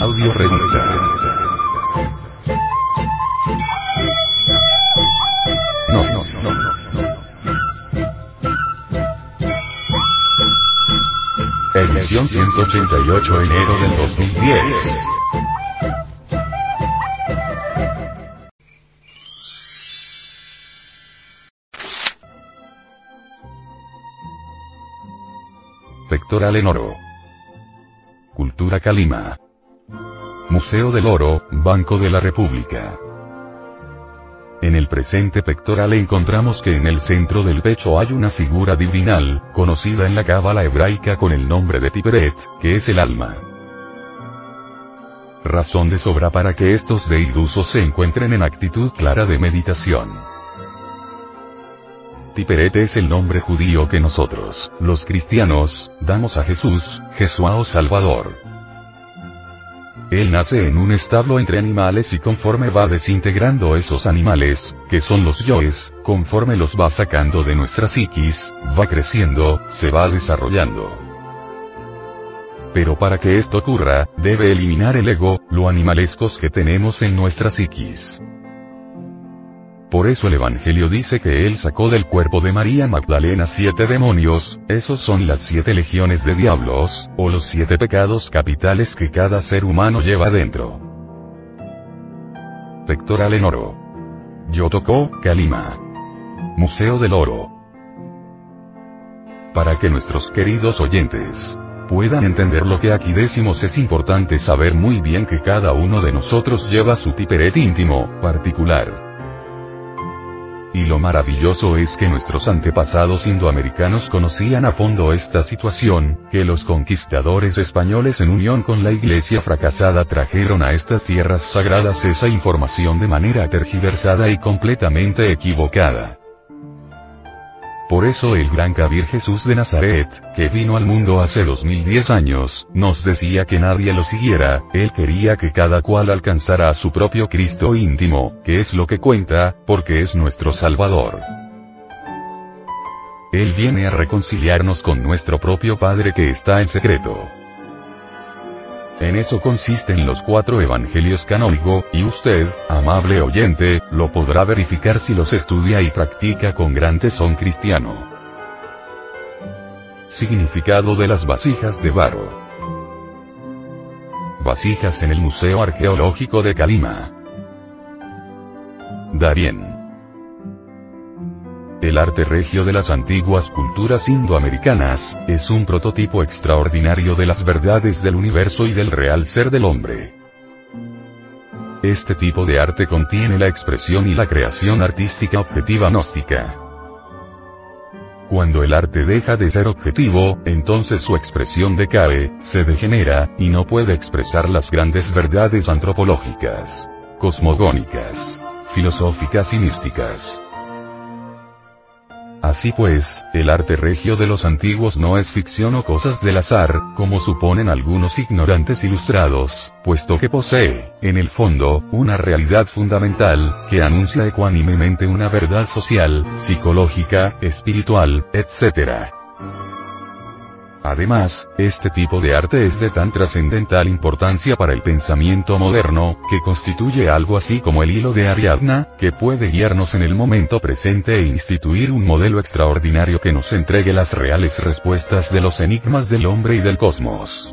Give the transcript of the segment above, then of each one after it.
Audio revista. No, no, no, no. Edición 188 enero del 2010. En oro. Cultura Calima. Museo del Oro, Banco de la República. En el presente pectoral encontramos que en el centro del pecho hay una figura divinal, conocida en la cábala hebraica con el nombre de Tiperet, que es el alma. Razón de sobra para que estos deidusos se encuentren en actitud clara de meditación. Tiperet es el nombre judío que nosotros, los cristianos, damos a Jesús, Jesús o Salvador. Él nace en un establo entre animales y conforme va desintegrando esos animales, que son los yoes, conforme los va sacando de nuestra psiquis, va creciendo, se va desarrollando. Pero para que esto ocurra, debe eliminar el ego, lo animalescos que tenemos en nuestra psiquis. Por eso el Evangelio dice que él sacó del cuerpo de María Magdalena siete demonios, esos son las siete legiones de diablos, o los siete pecados capitales que cada ser humano lleva dentro. Pectoral en oro. Yotoko, Kalima. Museo del Oro. Para que nuestros queridos oyentes puedan entender lo que aquí decimos es importante saber muy bien que cada uno de nosotros lleva su tiperet íntimo, particular. Y lo maravilloso es que nuestros antepasados indoamericanos conocían a fondo esta situación, que los conquistadores españoles en unión con la iglesia fracasada trajeron a estas tierras sagradas esa información de manera tergiversada y completamente equivocada. Por eso el gran Kabir Jesús de Nazaret, que vino al mundo hace 2010 años, nos decía que nadie lo siguiera, él quería que cada cual alcanzara a su propio Cristo íntimo, que es lo que cuenta, porque es nuestro Salvador. Él viene a reconciliarnos con nuestro propio Padre que está en secreto. En eso consisten los cuatro evangelios canónicos, y usted, amable oyente, lo podrá verificar si los estudia y practica con gran tesón cristiano. Significado de las vasijas de barro. Vasijas en el Museo Arqueológico de Calima. Darien. El arte regio de las antiguas culturas indoamericanas, es un prototipo extraordinario de las verdades del universo y del real ser del hombre. Este tipo de arte contiene la expresión y la creación artística objetiva gnóstica. Cuando el arte deja de ser objetivo, entonces su expresión decae, se degenera, y no puede expresar las grandes verdades antropológicas, cosmogónicas, filosóficas y místicas. Así pues, el arte regio de los antiguos no es ficción o cosas del azar, como suponen algunos ignorantes ilustrados, puesto que posee, en el fondo, una realidad fundamental, que anuncia ecuánimemente una verdad social, psicológica, espiritual, etc. Además, este tipo de arte es de tan trascendental importancia para el pensamiento moderno, que constituye algo así como el hilo de Ariadna, que puede guiarnos en el momento presente e instituir un modelo extraordinario que nos entregue las reales respuestas de los enigmas del hombre y del cosmos.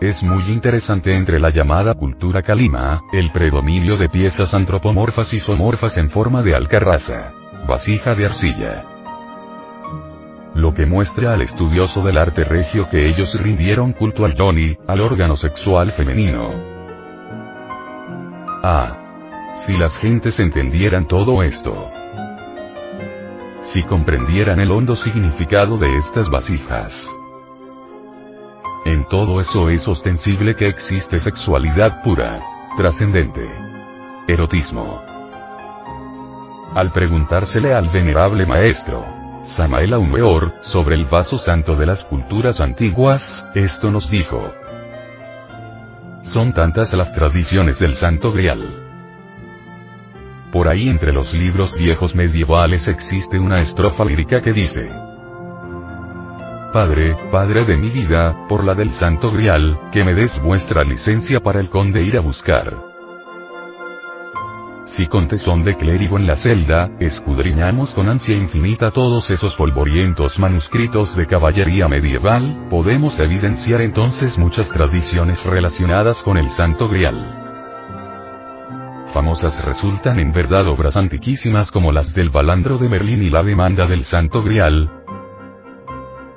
Es muy interesante entre la llamada cultura calima, el predominio de piezas antropomorfas y somorfas en forma de alcarraza. Vasija de arcilla lo que muestra al estudioso del arte regio que ellos rindieron culto al Johnny, al órgano sexual femenino. Ah. Si las gentes entendieran todo esto. Si comprendieran el hondo significado de estas vasijas. En todo eso es ostensible que existe sexualidad pura, trascendente. Erotismo. Al preguntársele al venerable maestro, Samael Aumeor, sobre el vaso santo de las culturas antiguas, esto nos dijo. Son tantas las tradiciones del Santo Grial. Por ahí entre los libros viejos medievales existe una estrofa lírica que dice, Padre, Padre de mi vida, por la del Santo Grial, que me des vuestra licencia para el conde ir a buscar. Si con tesón de clérigo en la celda, escudriñamos con ansia infinita todos esos polvorientos manuscritos de caballería medieval, podemos evidenciar entonces muchas tradiciones relacionadas con el Santo Grial. Famosas resultan en verdad obras antiquísimas como las del Balandro de Merlín y la demanda del Santo Grial,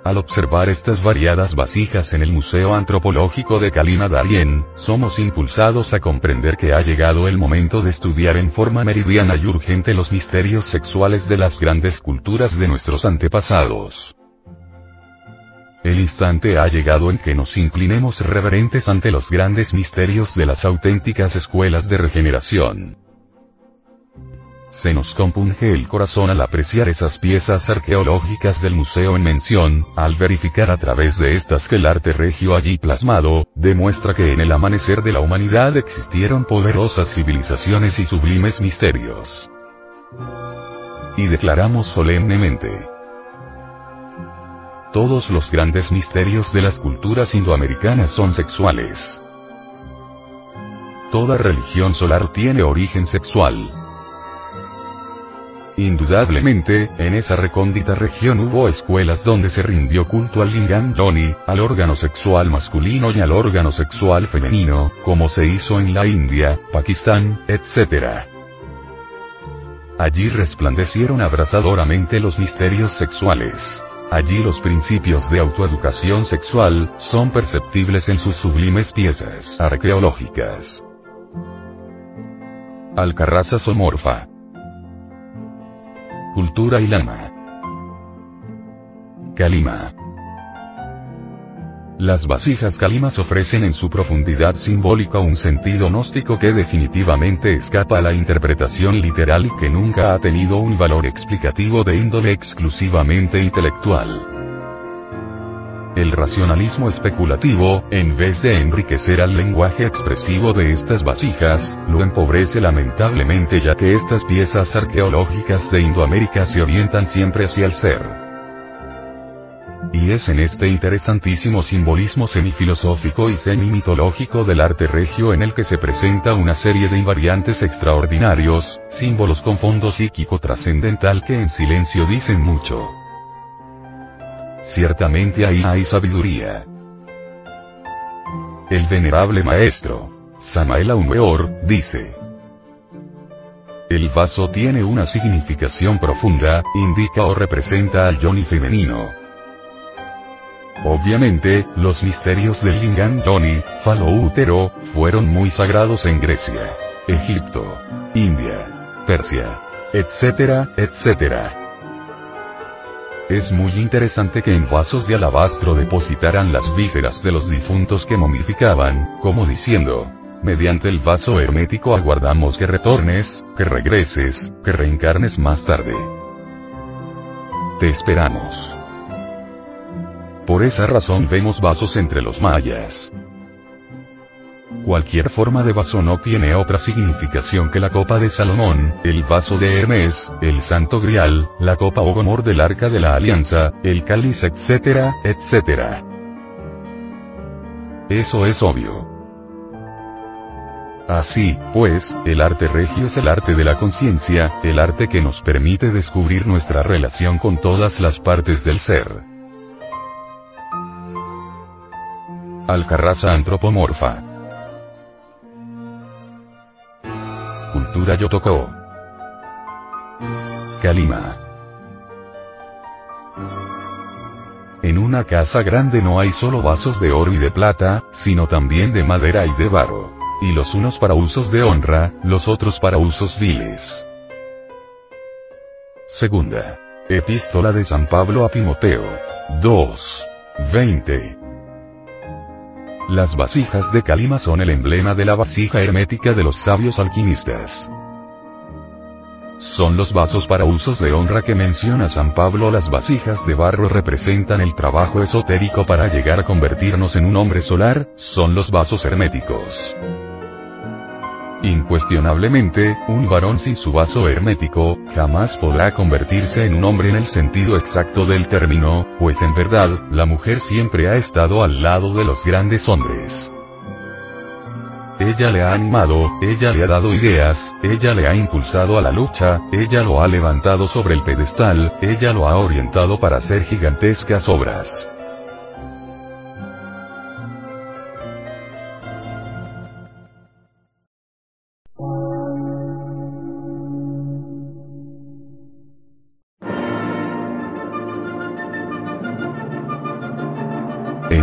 al observar estas variadas vasijas en el Museo Antropológico de Kalima Darien, somos impulsados a comprender que ha llegado el momento de estudiar en forma meridiana y urgente los misterios sexuales de las grandes culturas de nuestros antepasados. El instante ha llegado en que nos inclinemos reverentes ante los grandes misterios de las auténticas escuelas de regeneración. Se nos compunge el corazón al apreciar esas piezas arqueológicas del museo en mención, al verificar a través de estas que el arte regio allí plasmado, demuestra que en el amanecer de la humanidad existieron poderosas civilizaciones y sublimes misterios. Y declaramos solemnemente, todos los grandes misterios de las culturas indoamericanas son sexuales. Toda religión solar tiene origen sexual. Indudablemente, en esa recóndita región hubo escuelas donde se rindió culto al lingam yoni, al órgano sexual masculino y al órgano sexual femenino, como se hizo en la India, Pakistán, etc. Allí resplandecieron abrasadoramente los misterios sexuales. Allí los principios de autoeducación sexual, son perceptibles en sus sublimes piezas arqueológicas. Alcarraza somorfa. Cultura y Lama. Kalima. Las vasijas Kalimas ofrecen en su profundidad simbólica un sentido gnóstico que definitivamente escapa a la interpretación literal y que nunca ha tenido un valor explicativo de índole exclusivamente intelectual. El racionalismo especulativo, en vez de enriquecer al lenguaje expresivo de estas vasijas, lo empobrece lamentablemente ya que estas piezas arqueológicas de Indoamérica se orientan siempre hacia el ser. Y es en este interesantísimo simbolismo semifilosófico y semi-mitológico del arte regio en el que se presenta una serie de invariantes extraordinarios, símbolos con fondo psíquico trascendental que en silencio dicen mucho. Ciertamente ahí hay sabiduría. El venerable maestro, Samael Aumeor, dice. El vaso tiene una significación profunda, indica o representa al Johnny femenino. Obviamente, los misterios del Lingam Johnny, falo útero, fueron muy sagrados en Grecia, Egipto, India, Persia, etcétera, etcétera. Es muy interesante que en vasos de alabastro depositaran las vísceras de los difuntos que momificaban, como diciendo, mediante el vaso hermético aguardamos que retornes, que regreses, que reencarnes más tarde. Te esperamos. Por esa razón vemos vasos entre los mayas. Cualquier forma de vaso no tiene otra significación que la copa de Salomón, el vaso de Hermes, el Santo Grial, la copa o gomor del Arca de la Alianza, el cáliz etc., etc. Eso es obvio. Así, pues, el arte regio es el arte de la conciencia, el arte que nos permite descubrir nuestra relación con todas las partes del ser. Alcarraza antropomorfa. Cultura Yotoko. Kalima. En una casa grande no hay solo vasos de oro y de plata, sino también de madera y de barro. Y los unos para usos de honra, los otros para usos viles. Segunda. Epístola de San Pablo a Timoteo. 2. 20. Las vasijas de Kalima son el emblema de la vasija hermética de los sabios alquimistas. Son los vasos para usos de honra que menciona San Pablo. Las vasijas de barro representan el trabajo esotérico para llegar a convertirnos en un hombre solar, son los vasos herméticos. Incuestionablemente, un varón sin su vaso hermético, jamás podrá convertirse en un hombre en el sentido exacto del término, pues en verdad, la mujer siempre ha estado al lado de los grandes hombres. Ella le ha animado, ella le ha dado ideas, ella le ha impulsado a la lucha, ella lo ha levantado sobre el pedestal, ella lo ha orientado para hacer gigantescas obras.